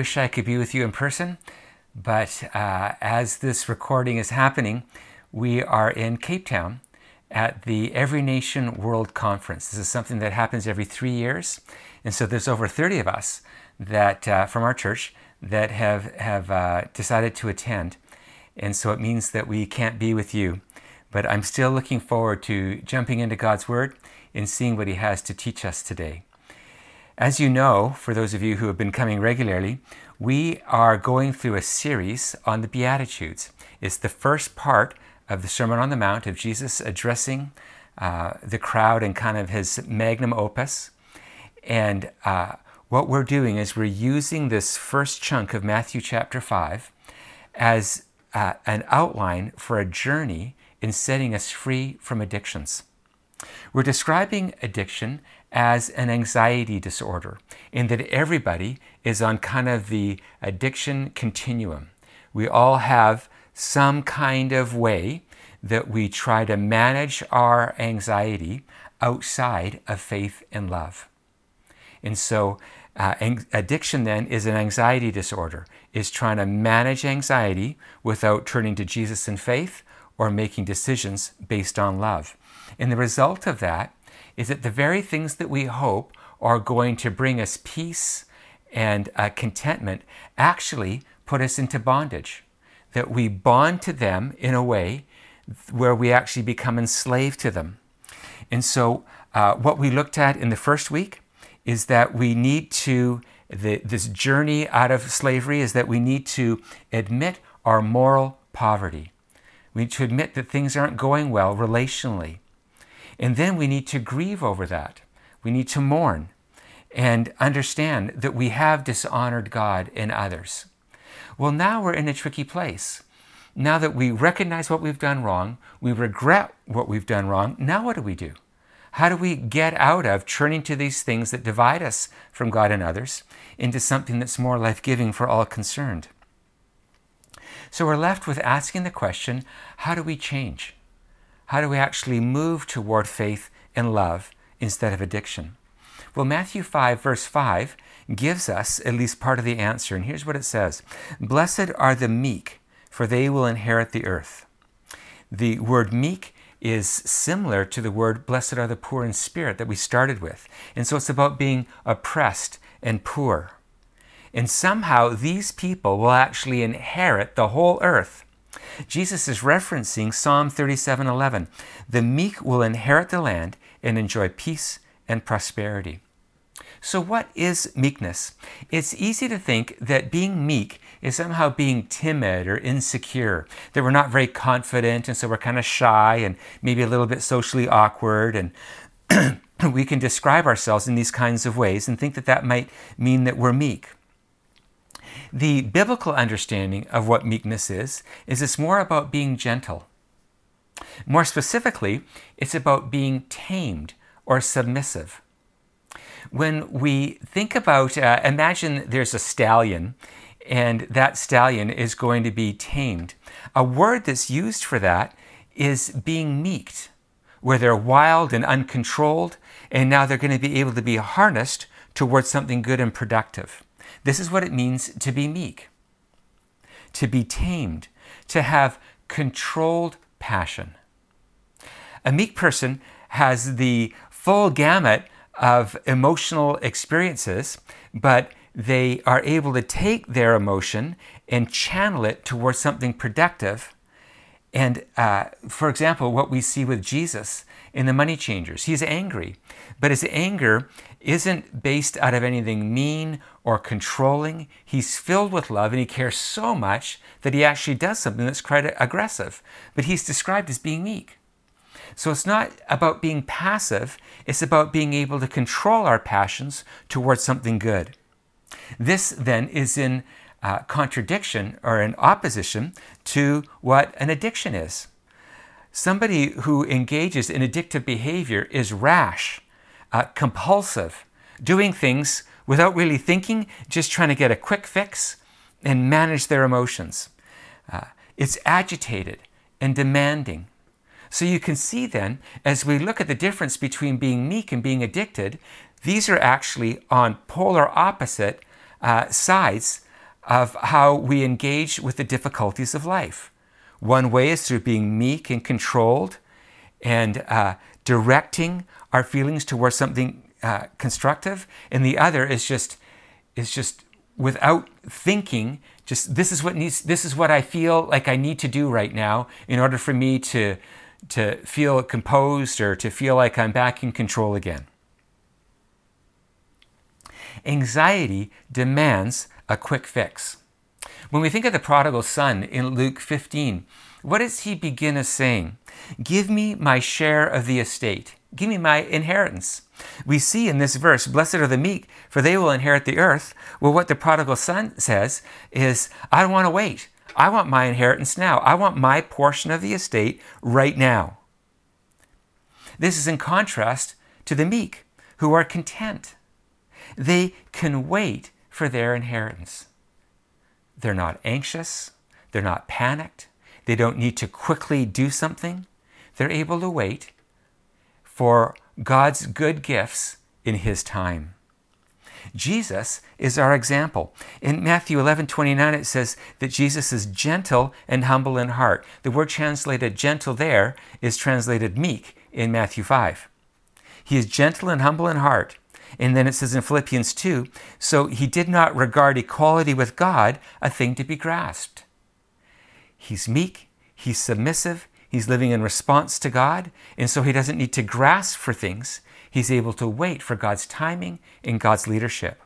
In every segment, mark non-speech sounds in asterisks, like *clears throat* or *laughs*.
Wish I could be with you in person, but uh, as this recording is happening, we are in Cape Town at the Every Nation World Conference. This is something that happens every three years, and so there's over 30 of us that uh, from our church that have have uh, decided to attend, and so it means that we can't be with you, but I'm still looking forward to jumping into God's Word and seeing what He has to teach us today. As you know, for those of you who have been coming regularly, we are going through a series on the Beatitudes. It's the first part of the Sermon on the Mount of Jesus addressing uh, the crowd and kind of his magnum opus. And uh, what we're doing is we're using this first chunk of Matthew chapter 5 as uh, an outline for a journey in setting us free from addictions. We're describing addiction as an anxiety disorder, in that everybody is on kind of the addiction continuum. We all have some kind of way that we try to manage our anxiety outside of faith and love. And so, uh, addiction then is an anxiety disorder, is trying to manage anxiety without turning to Jesus in faith or making decisions based on love. And the result of that is that the very things that we hope are going to bring us peace and uh, contentment actually put us into bondage. That we bond to them in a way where we actually become enslaved to them. And so, uh, what we looked at in the first week is that we need to, the, this journey out of slavery is that we need to admit our moral poverty. We need to admit that things aren't going well relationally. And then we need to grieve over that. We need to mourn and understand that we have dishonored God and others. Well, now we're in a tricky place. Now that we recognize what we've done wrong, we regret what we've done wrong, now what do we do? How do we get out of turning to these things that divide us from God and others into something that's more life giving for all concerned? So we're left with asking the question how do we change? How do we actually move toward faith and love instead of addiction? Well, Matthew 5, verse 5, gives us at least part of the answer. And here's what it says Blessed are the meek, for they will inherit the earth. The word meek is similar to the word blessed are the poor in spirit that we started with. And so it's about being oppressed and poor. And somehow these people will actually inherit the whole earth. Jesus is referencing Psalm 37:11. The meek will inherit the land and enjoy peace and prosperity. So, what is meekness? It's easy to think that being meek is somehow being timid or insecure, that we're not very confident and so we're kind of shy and maybe a little bit socially awkward. And *clears throat* we can describe ourselves in these kinds of ways and think that that might mean that we're meek. The biblical understanding of what meekness is is it's more about being gentle. More specifically, it's about being tamed or submissive. When we think about, uh, imagine there's a stallion and that stallion is going to be tamed. A word that's used for that is being meeked, where they're wild and uncontrolled, and now they're going to be able to be harnessed towards something good and productive. This is what it means to be meek, to be tamed, to have controlled passion. A meek person has the full gamut of emotional experiences, but they are able to take their emotion and channel it towards something productive. And uh, for example, what we see with Jesus in the money changers, he's angry, but his anger isn't based out of anything mean or controlling. He's filled with love and he cares so much that he actually does something that's quite aggressive. But he's described as being meek. So it's not about being passive, it's about being able to control our passions towards something good. This then is in uh, contradiction or in opposition to what an addiction is. Somebody who engages in addictive behavior is rash uh, compulsive, doing things without really thinking, just trying to get a quick fix and manage their emotions. Uh, it's agitated and demanding. So you can see then, as we look at the difference between being meek and being addicted, these are actually on polar opposite uh, sides of how we engage with the difficulties of life. One way is through being meek and controlled and uh, directing our feelings towards something uh, constructive, and the other is just is just without thinking just this is what needs this is what I feel like I need to do right now in order for me to to feel composed or to feel like I'm back in control again. Anxiety demands a quick fix. When we think of the prodigal son in Luke 15, what does he begin as saying? Give me my share of the estate. Give me my inheritance. We see in this verse, Blessed are the meek, for they will inherit the earth. Well, what the prodigal son says is, I don't want to wait. I want my inheritance now. I want my portion of the estate right now. This is in contrast to the meek, who are content. They can wait for their inheritance. They're not anxious. They're not panicked. They don't need to quickly do something. They're able to wait for God's good gifts in His time. Jesus is our example. In Matthew 11 29, it says that Jesus is gentle and humble in heart. The word translated gentle there is translated meek in Matthew 5. He is gentle and humble in heart. And then it says in Philippians 2 so he did not regard equality with God a thing to be grasped. He's meek, he's submissive, he's living in response to God, and so he doesn't need to grasp for things. He's able to wait for God's timing and God's leadership.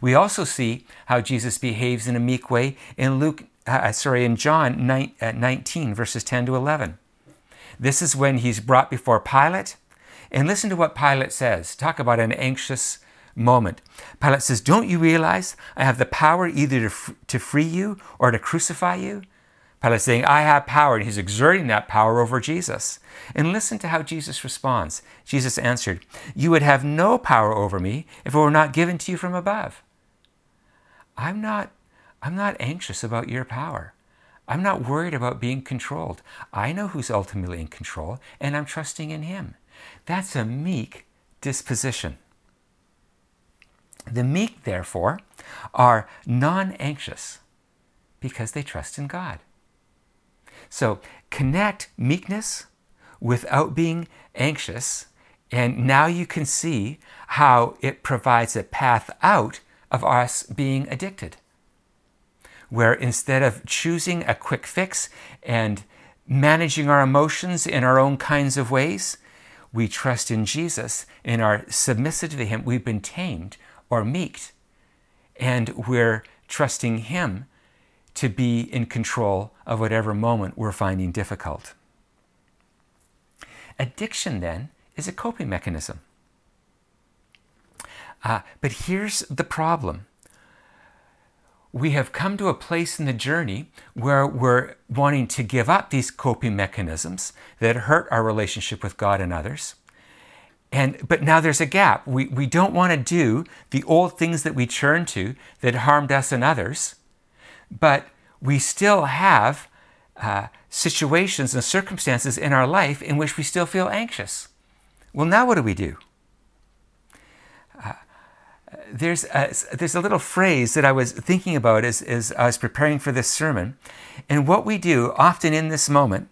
We also see how Jesus behaves in a meek way in Luke, uh, sorry, in John 9, uh, 19, verses 10 to 11. This is when he's brought before Pilate. And listen to what Pilate says. Talk about an anxious moment. Pilate says, Don't you realize I have the power either to, to free you or to crucify you? Pilate saying, I have power, and he's exerting that power over Jesus. And listen to how Jesus responds. Jesus answered, You would have no power over me if it were not given to you from above. I'm not, I'm not anxious about your power. I'm not worried about being controlled. I know who's ultimately in control, and I'm trusting in him. That's a meek disposition. The meek, therefore, are non anxious because they trust in God. So connect meekness without being anxious, and now you can see how it provides a path out of us being addicted. Where instead of choosing a quick fix and managing our emotions in our own kinds of ways, we trust in Jesus and are submissive to Him. We've been tamed or meeked, and we're trusting Him to be in control of whatever moment we're finding difficult. Addiction, then, is a coping mechanism. Uh, but here's the problem we have come to a place in the journey where we're wanting to give up these coping mechanisms that hurt our relationship with God and others. And but now there's a gap. We we don't want to do the old things that we turn to that harmed us and others but we still have uh, situations and circumstances in our life in which we still feel anxious. Well, now what do we do? There's, a, there's a little phrase that I was thinking about as, as I was preparing for this sermon. And what we do often in this moment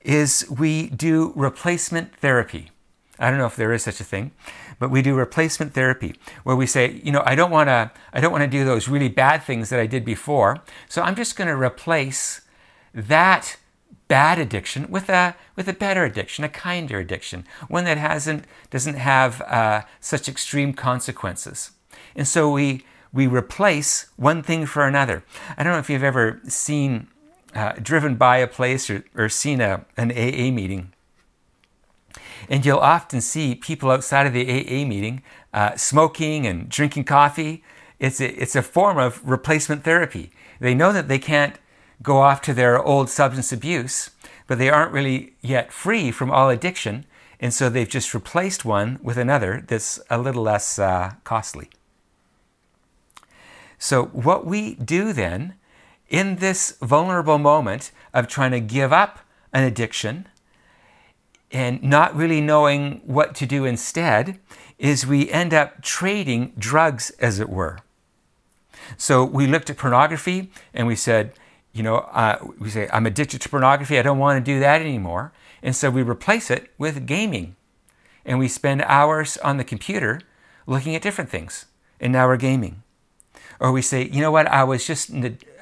is we do replacement therapy. I don't know if there is such a thing, but we do replacement therapy where we say, you know, I don't want to I don't want to do those really bad things that I did before. So I'm just going to replace that bad addiction with a with a better addiction, a kinder addiction, one that hasn't doesn't have uh, such extreme consequences. And so we we replace one thing for another. I don't know if you've ever seen uh, driven by a place or, or seen a, an AA meeting and you'll often see people outside of the AA meeting uh, smoking and drinking coffee. It's a, it's a form of replacement therapy. They know that they can't go off to their old substance abuse, but they aren't really yet free from all addiction. And so they've just replaced one with another that's a little less uh, costly. So, what we do then in this vulnerable moment of trying to give up an addiction and not really knowing what to do instead is we end up trading drugs, as it were. So we looked at pornography and we said, you know, uh, we say, I'm addicted to pornography. I don't want to do that anymore. And so we replace it with gaming. And we spend hours on the computer looking at different things. And now we're gaming. Or we say, you know what, I was just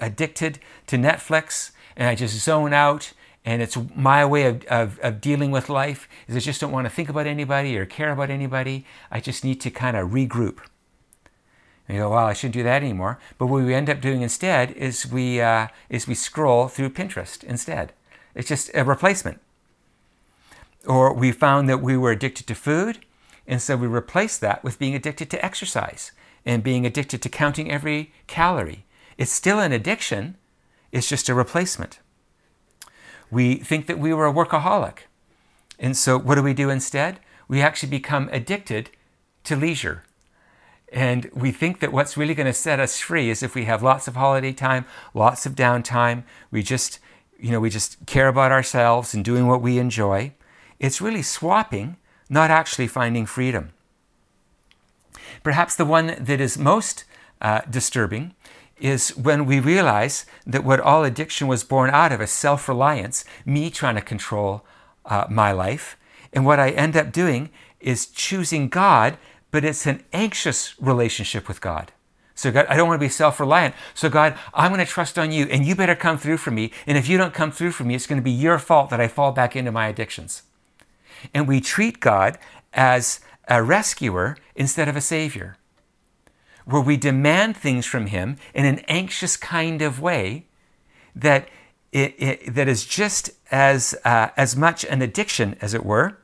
addicted to Netflix and I just zone out and it's my way of, of, of, dealing with life is I just don't want to think about anybody or care about anybody. I just need to kind of regroup. And you go, well, I shouldn't do that anymore. But what we end up doing instead is we, uh, is we scroll through Pinterest instead. It's just a replacement. Or we found that we were addicted to food, and so we replaced that with being addicted to exercise and being addicted to counting every calorie. It's still an addiction, it's just a replacement. We think that we were a workaholic. And so what do we do instead? We actually become addicted to leisure. And we think that what's really going to set us free is if we have lots of holiday time, lots of downtime, we just, you know, we just care about ourselves and doing what we enjoy. It's really swapping, not actually finding freedom. Perhaps the one that is most uh, disturbing is when we realize that what all addiction was born out of is self reliance, me trying to control uh, my life. And what I end up doing is choosing God, but it's an anxious relationship with God. So, God, I don't want to be self reliant. So, God, I'm going to trust on you, and you better come through for me. And if you don't come through for me, it's going to be your fault that I fall back into my addictions. And we treat God as a rescuer instead of a savior, where we demand things from him in an anxious kind of way that, it, it, that is just as, uh, as much an addiction, as it were,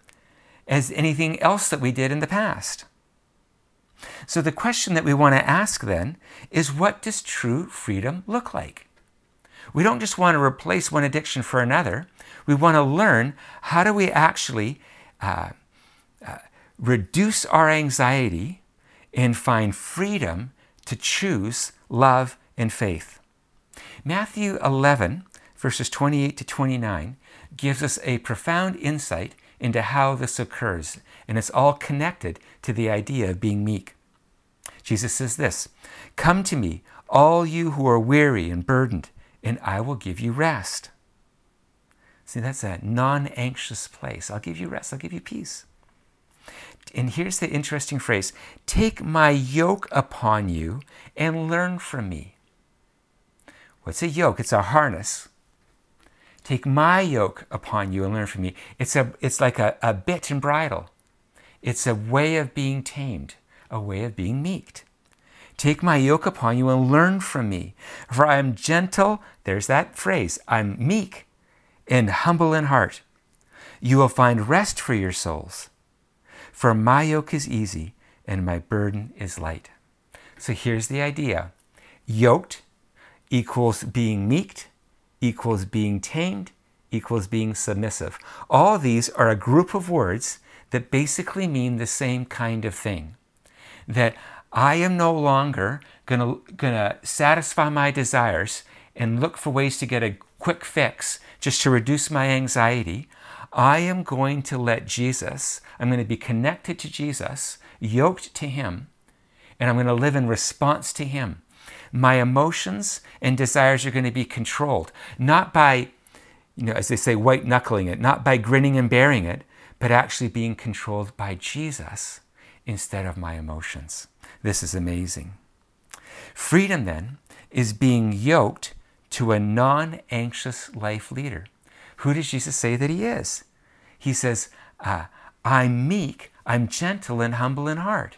as anything else that we did in the past. So, the question that we want to ask then is what does true freedom look like? We don't just want to replace one addiction for another. We want to learn how do we actually uh, uh, reduce our anxiety and find freedom to choose love and faith. Matthew 11, verses 28 to 29, gives us a profound insight into how this occurs, and it's all connected to the idea of being meek. Jesus says this Come to me, all you who are weary and burdened, and I will give you rest. See, that's a non anxious place. I'll give you rest, I'll give you peace. And here's the interesting phrase Take my yoke upon you and learn from me. What's a yoke? It's a harness. Take my yoke upon you and learn from me. It's, a, it's like a, a bit and bridle. It's a way of being tamed, a way of being meeked. Take my yoke upon you and learn from me. For I am gentle, there's that phrase, I'm meek and humble in heart. You will find rest for your souls. For my yoke is easy and my burden is light. So here's the idea yoked equals being meeked, equals being tamed, equals being submissive. All these are a group of words that basically mean the same kind of thing. That I am no longer going to gonna satisfy my desires and look for ways to get a quick fix just to reduce my anxiety. I am going to let Jesus, I'm going to be connected to Jesus, yoked to Him, and I'm going to live in response to Him. My emotions and desires are going to be controlled, not by, you know, as they say, white knuckling it, not by grinning and bearing it, but actually being controlled by Jesus instead of my emotions. This is amazing. Freedom, then, is being yoked to a non anxious life leader. Who does Jesus say that he is? He says, uh, I'm meek, I'm gentle and humble in heart.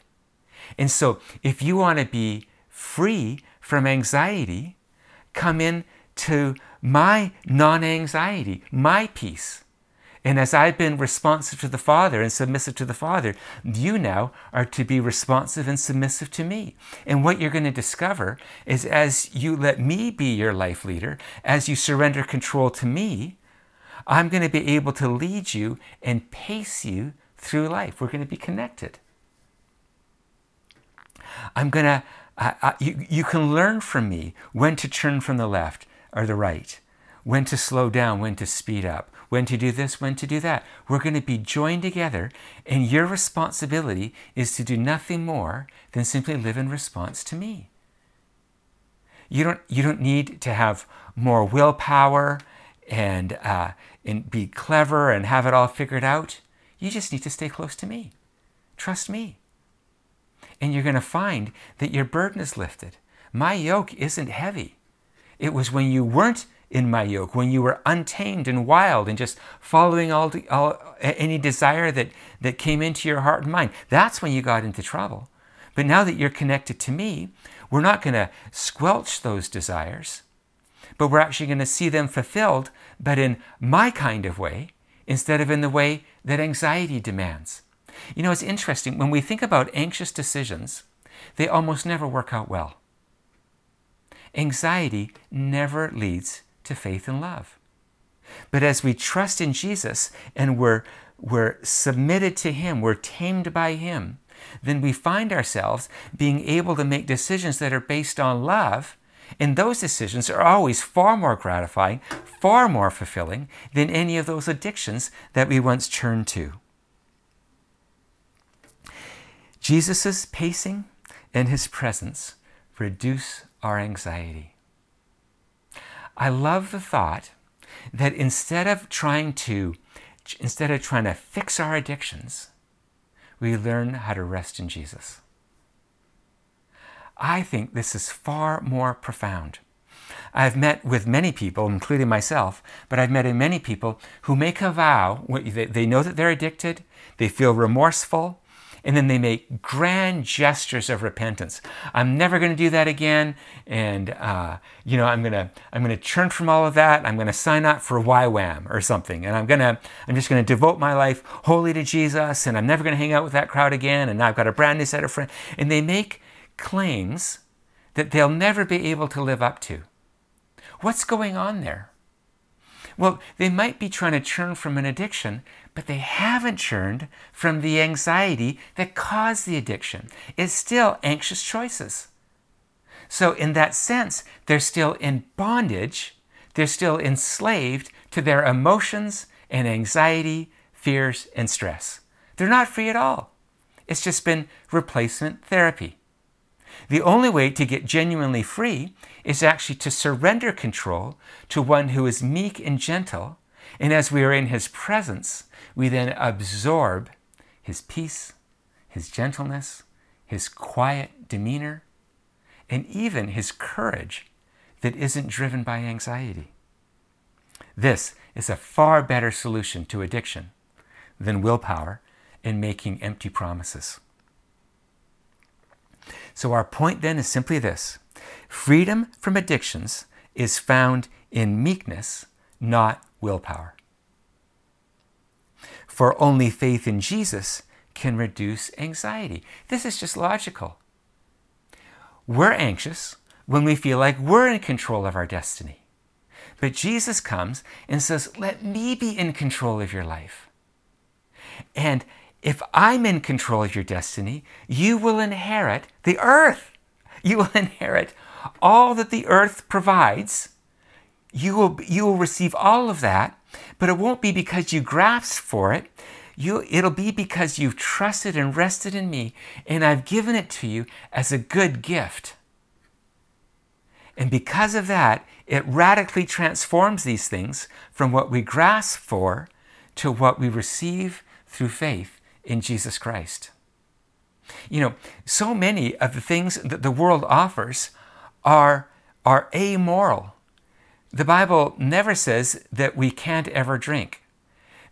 And so, if you want to be free from anxiety, come in to my non anxiety, my peace. And as I've been responsive to the Father and submissive to the Father, you now are to be responsive and submissive to me. And what you're going to discover is as you let me be your life leader, as you surrender control to me, I'm going to be able to lead you and pace you through life. We're going to be connected. I'm going to, uh, you, you can learn from me when to turn from the left or the right, when to slow down, when to speed up, when to do this, when to do that. We're going to be joined together, and your responsibility is to do nothing more than simply live in response to me. You don't, you don't need to have more willpower and, uh, and be clever and have it all figured out. You just need to stay close to me. Trust me. And you're going to find that your burden is lifted. My yoke isn't heavy. It was when you weren't in my yoke, when you were untamed and wild and just following all, the, all any desire that, that came into your heart and mind. That's when you got into trouble. But now that you're connected to me, we're not going to squelch those desires, but we're actually going to see them fulfilled, but in my kind of way, instead of in the way that anxiety demands. You know, it's interesting. When we think about anxious decisions, they almost never work out well. Anxiety never leads to faith and love. But as we trust in Jesus and we're, we're submitted to Him, we're tamed by Him, then we find ourselves being able to make decisions that are based on love. And those decisions are always far more gratifying, far more fulfilling than any of those addictions that we once turned to. Jesus' pacing and his presence reduce our anxiety. I love the thought that instead of trying to instead of trying to fix our addictions, we learn how to rest in Jesus. I think this is far more profound. I've met with many people, including myself, but I've met many people who make a vow. They know that they're addicted, they feel remorseful, and then they make grand gestures of repentance. I'm never going to do that again, and uh, you know I'm gonna I'm gonna turn from all of that. I'm gonna sign up for YWAM or something, and I'm gonna I'm just gonna devote my life wholly to Jesus, and I'm never gonna hang out with that crowd again. And now I've got a brand new set of friends, and they make claims that they'll never be able to live up to. What's going on there? Well, they might be trying to churn from an addiction, but they haven't churned from the anxiety that caused the addiction. It's still anxious choices. So, in that sense, they're still in bondage, they're still enslaved to their emotions and anxiety, fears, and stress. They're not free at all. It's just been replacement therapy. The only way to get genuinely free is actually to surrender control to one who is meek and gentle, and as we are in his presence, we then absorb his peace, his gentleness, his quiet demeanor, and even his courage that isn't driven by anxiety. This is a far better solution to addiction than willpower and making empty promises. So, our point then is simply this freedom from addictions is found in meekness, not willpower for only faith in Jesus can reduce anxiety. This is just logical. We're anxious when we feel like we're in control of our destiny. But Jesus comes and says, Let me be in control of your life. And if I'm in control of your destiny, you will inherit the earth. You will *laughs* inherit all that the earth provides. You will, you will receive all of that but it won't be because you grasped for it. You, it'll be because you've trusted and rested in me, and I've given it to you as a good gift. And because of that, it radically transforms these things from what we grasp for to what we receive through faith in Jesus Christ. You know, so many of the things that the world offers are, are amoral. The Bible never says that we can't ever drink.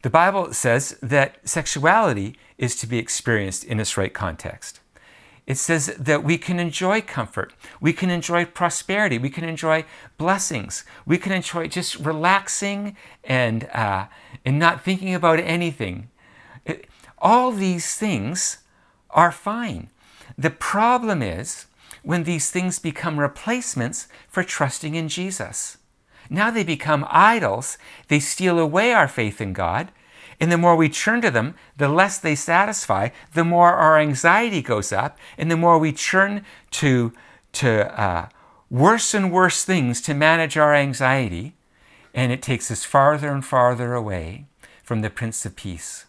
The Bible says that sexuality is to be experienced in its right context. It says that we can enjoy comfort, we can enjoy prosperity, we can enjoy blessings, we can enjoy just relaxing and, uh, and not thinking about anything. All these things are fine. The problem is when these things become replacements for trusting in Jesus. Now they become idols. They steal away our faith in God. And the more we turn to them, the less they satisfy, the more our anxiety goes up, and the more we turn to, to uh, worse and worse things to manage our anxiety, and it takes us farther and farther away from the Prince of Peace.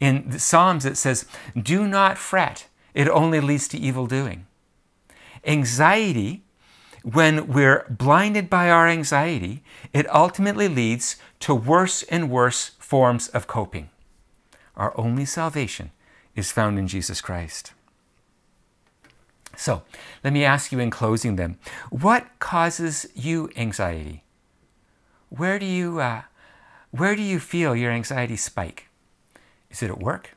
In the Psalms, it says, Do not fret, it only leads to evil doing. Anxiety when we're blinded by our anxiety, it ultimately leads to worse and worse forms of coping. Our only salvation is found in Jesus Christ. So, let me ask you in closing then what causes you anxiety? Where do you, uh, where do you feel your anxiety spike? Is it at work?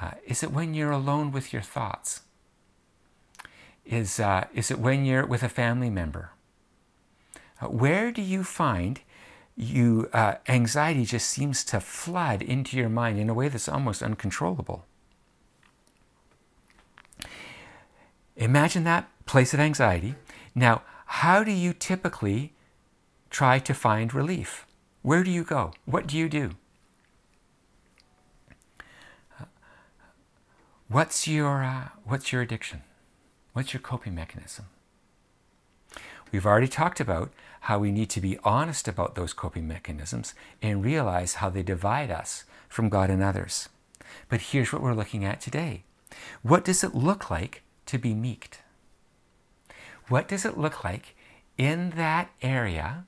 Uh, is it when you're alone with your thoughts? Is, uh, is it when you're with a family member? Uh, where do you find you uh, anxiety just seems to flood into your mind in a way that's almost uncontrollable? Imagine that place of anxiety. Now, how do you typically try to find relief? Where do you go? What do you do? What's your, uh, what's your addiction? What's your coping mechanism? We've already talked about how we need to be honest about those coping mechanisms and realize how they divide us from God and others. But here's what we're looking at today. What does it look like to be meeked? What does it look like in that area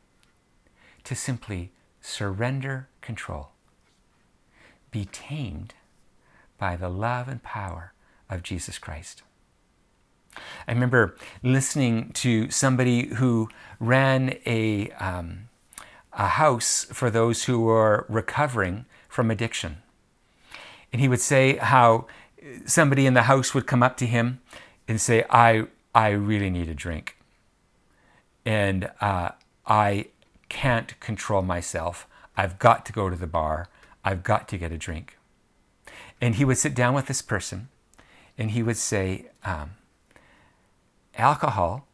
to simply surrender control? Be tamed by the love and power of Jesus Christ. I remember listening to somebody who ran a, um, a house for those who were recovering from addiction. And he would say how somebody in the house would come up to him and say, I, I really need a drink. And uh, I can't control myself. I've got to go to the bar. I've got to get a drink. And he would sit down with this person and he would say, um, Alcohol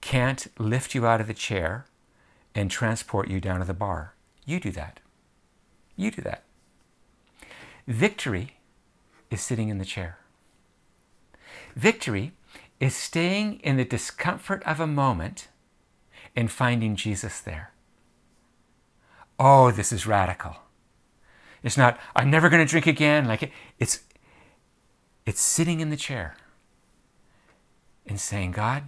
can't lift you out of the chair and transport you down to the bar. You do that. You do that. Victory is sitting in the chair. Victory is staying in the discomfort of a moment and finding Jesus there. Oh, this is radical. It's not, I'm never going to drink again. Like it, it's, it's sitting in the chair and saying, God,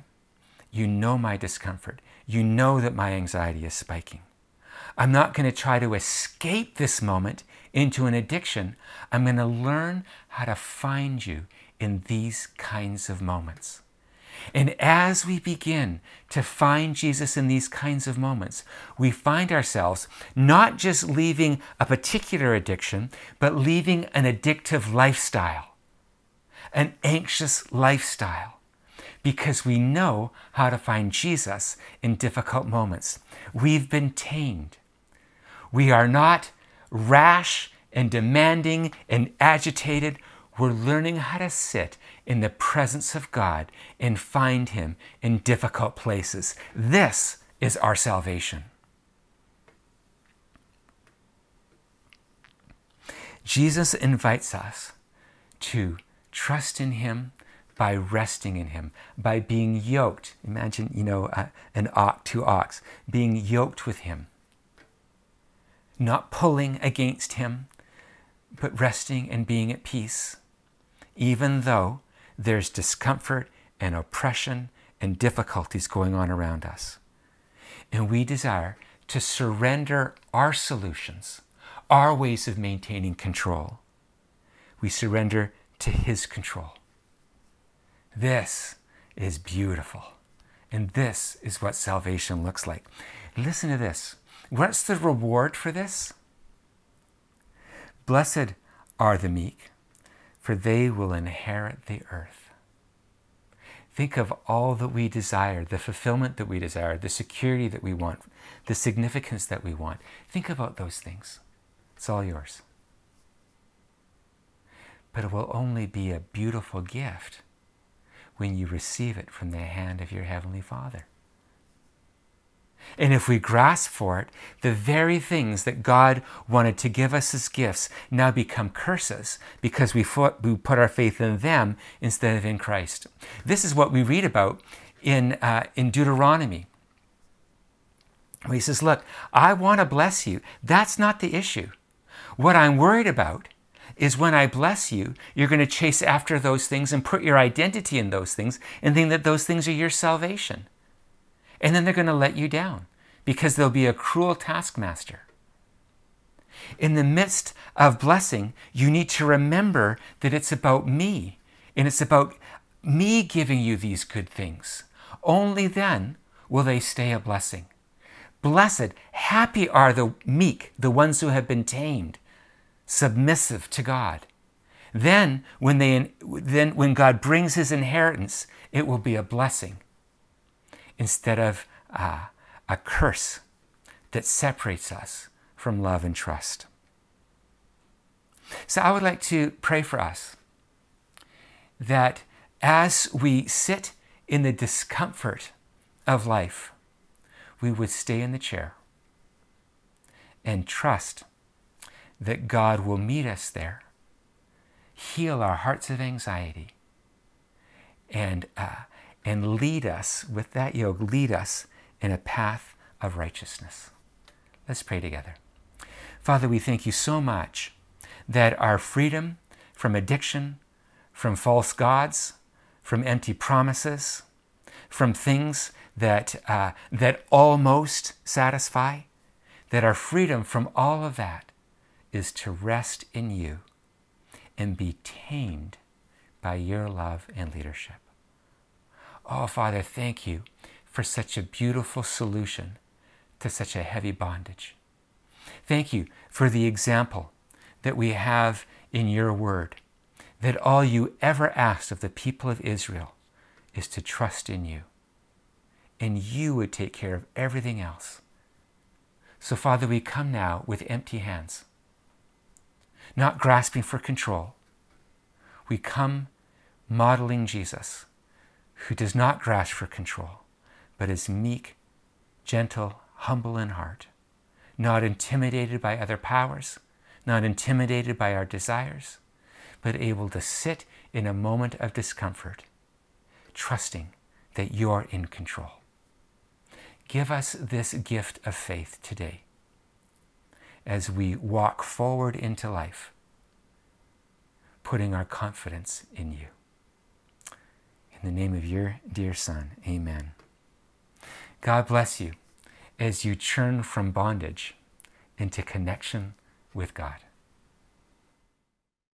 you know my discomfort. You know that my anxiety is spiking. I'm not going to try to escape this moment into an addiction. I'm going to learn how to find you in these kinds of moments. And as we begin to find Jesus in these kinds of moments, we find ourselves not just leaving a particular addiction, but leaving an addictive lifestyle, an anxious lifestyle because we know how to find Jesus in difficult moments. We've been tamed. We are not rash and demanding and agitated. We're learning how to sit in the presence of God and find Him in difficult places. This is our salvation. Jesus invites us to trust in Him by resting in him, by being yoked. Imagine, you know, uh, an ox, two ox, being yoked with him. Not pulling against him, but resting and being at peace, even though there's discomfort and oppression and difficulties going on around us. And we desire to surrender our solutions, our ways of maintaining control. We surrender to His control. This is beautiful. And this is what salvation looks like. Listen to this. What's the reward for this? Blessed are the meek, for they will inherit the earth. Think of all that we desire, the fulfillment that we desire, the security that we want, the significance that we want. Think about those things. It's all yours. But it will only be a beautiful gift when you receive it from the hand of your Heavenly Father. And if we grasp for it, the very things that God wanted to give us as gifts now become curses because we put our faith in them instead of in Christ. This is what we read about in, uh, in Deuteronomy. he says, Look, I want to bless you. That's not the issue. What I'm worried about is when I bless you, you're going to chase after those things and put your identity in those things and think that those things are your salvation. And then they're going to let you down because they'll be a cruel taskmaster. In the midst of blessing, you need to remember that it's about me and it's about me giving you these good things. Only then will they stay a blessing. Blessed, happy are the meek, the ones who have been tamed, submissive to God. Then, when, they, then when God brings his inheritance, it will be a blessing instead of uh, a curse that separates us from love and trust. So I would like to pray for us that as we sit in the discomfort of life, we would stay in the chair and trust that God will meet us there, heal our hearts of anxiety, and, uh, and lead us with that yoke, lead us in a path of righteousness. Let's pray together. Father, we thank you so much that our freedom from addiction, from false gods, from empty promises, from things that, uh, that almost satisfy, that our freedom from all of that is to rest in you and be tamed by your love and leadership. Oh, Father, thank you for such a beautiful solution to such a heavy bondage. Thank you for the example that we have in your word that all you ever asked of the people of Israel is to trust in you. And you would take care of everything else. So, Father, we come now with empty hands, not grasping for control. We come modeling Jesus, who does not grasp for control, but is meek, gentle, humble in heart, not intimidated by other powers, not intimidated by our desires but able to sit in a moment of discomfort, trusting that you're in control. Give us this gift of faith today as we walk forward into life, putting our confidence in you. The name of your dear Son, amen. God bless you as you churn from bondage into connection with God.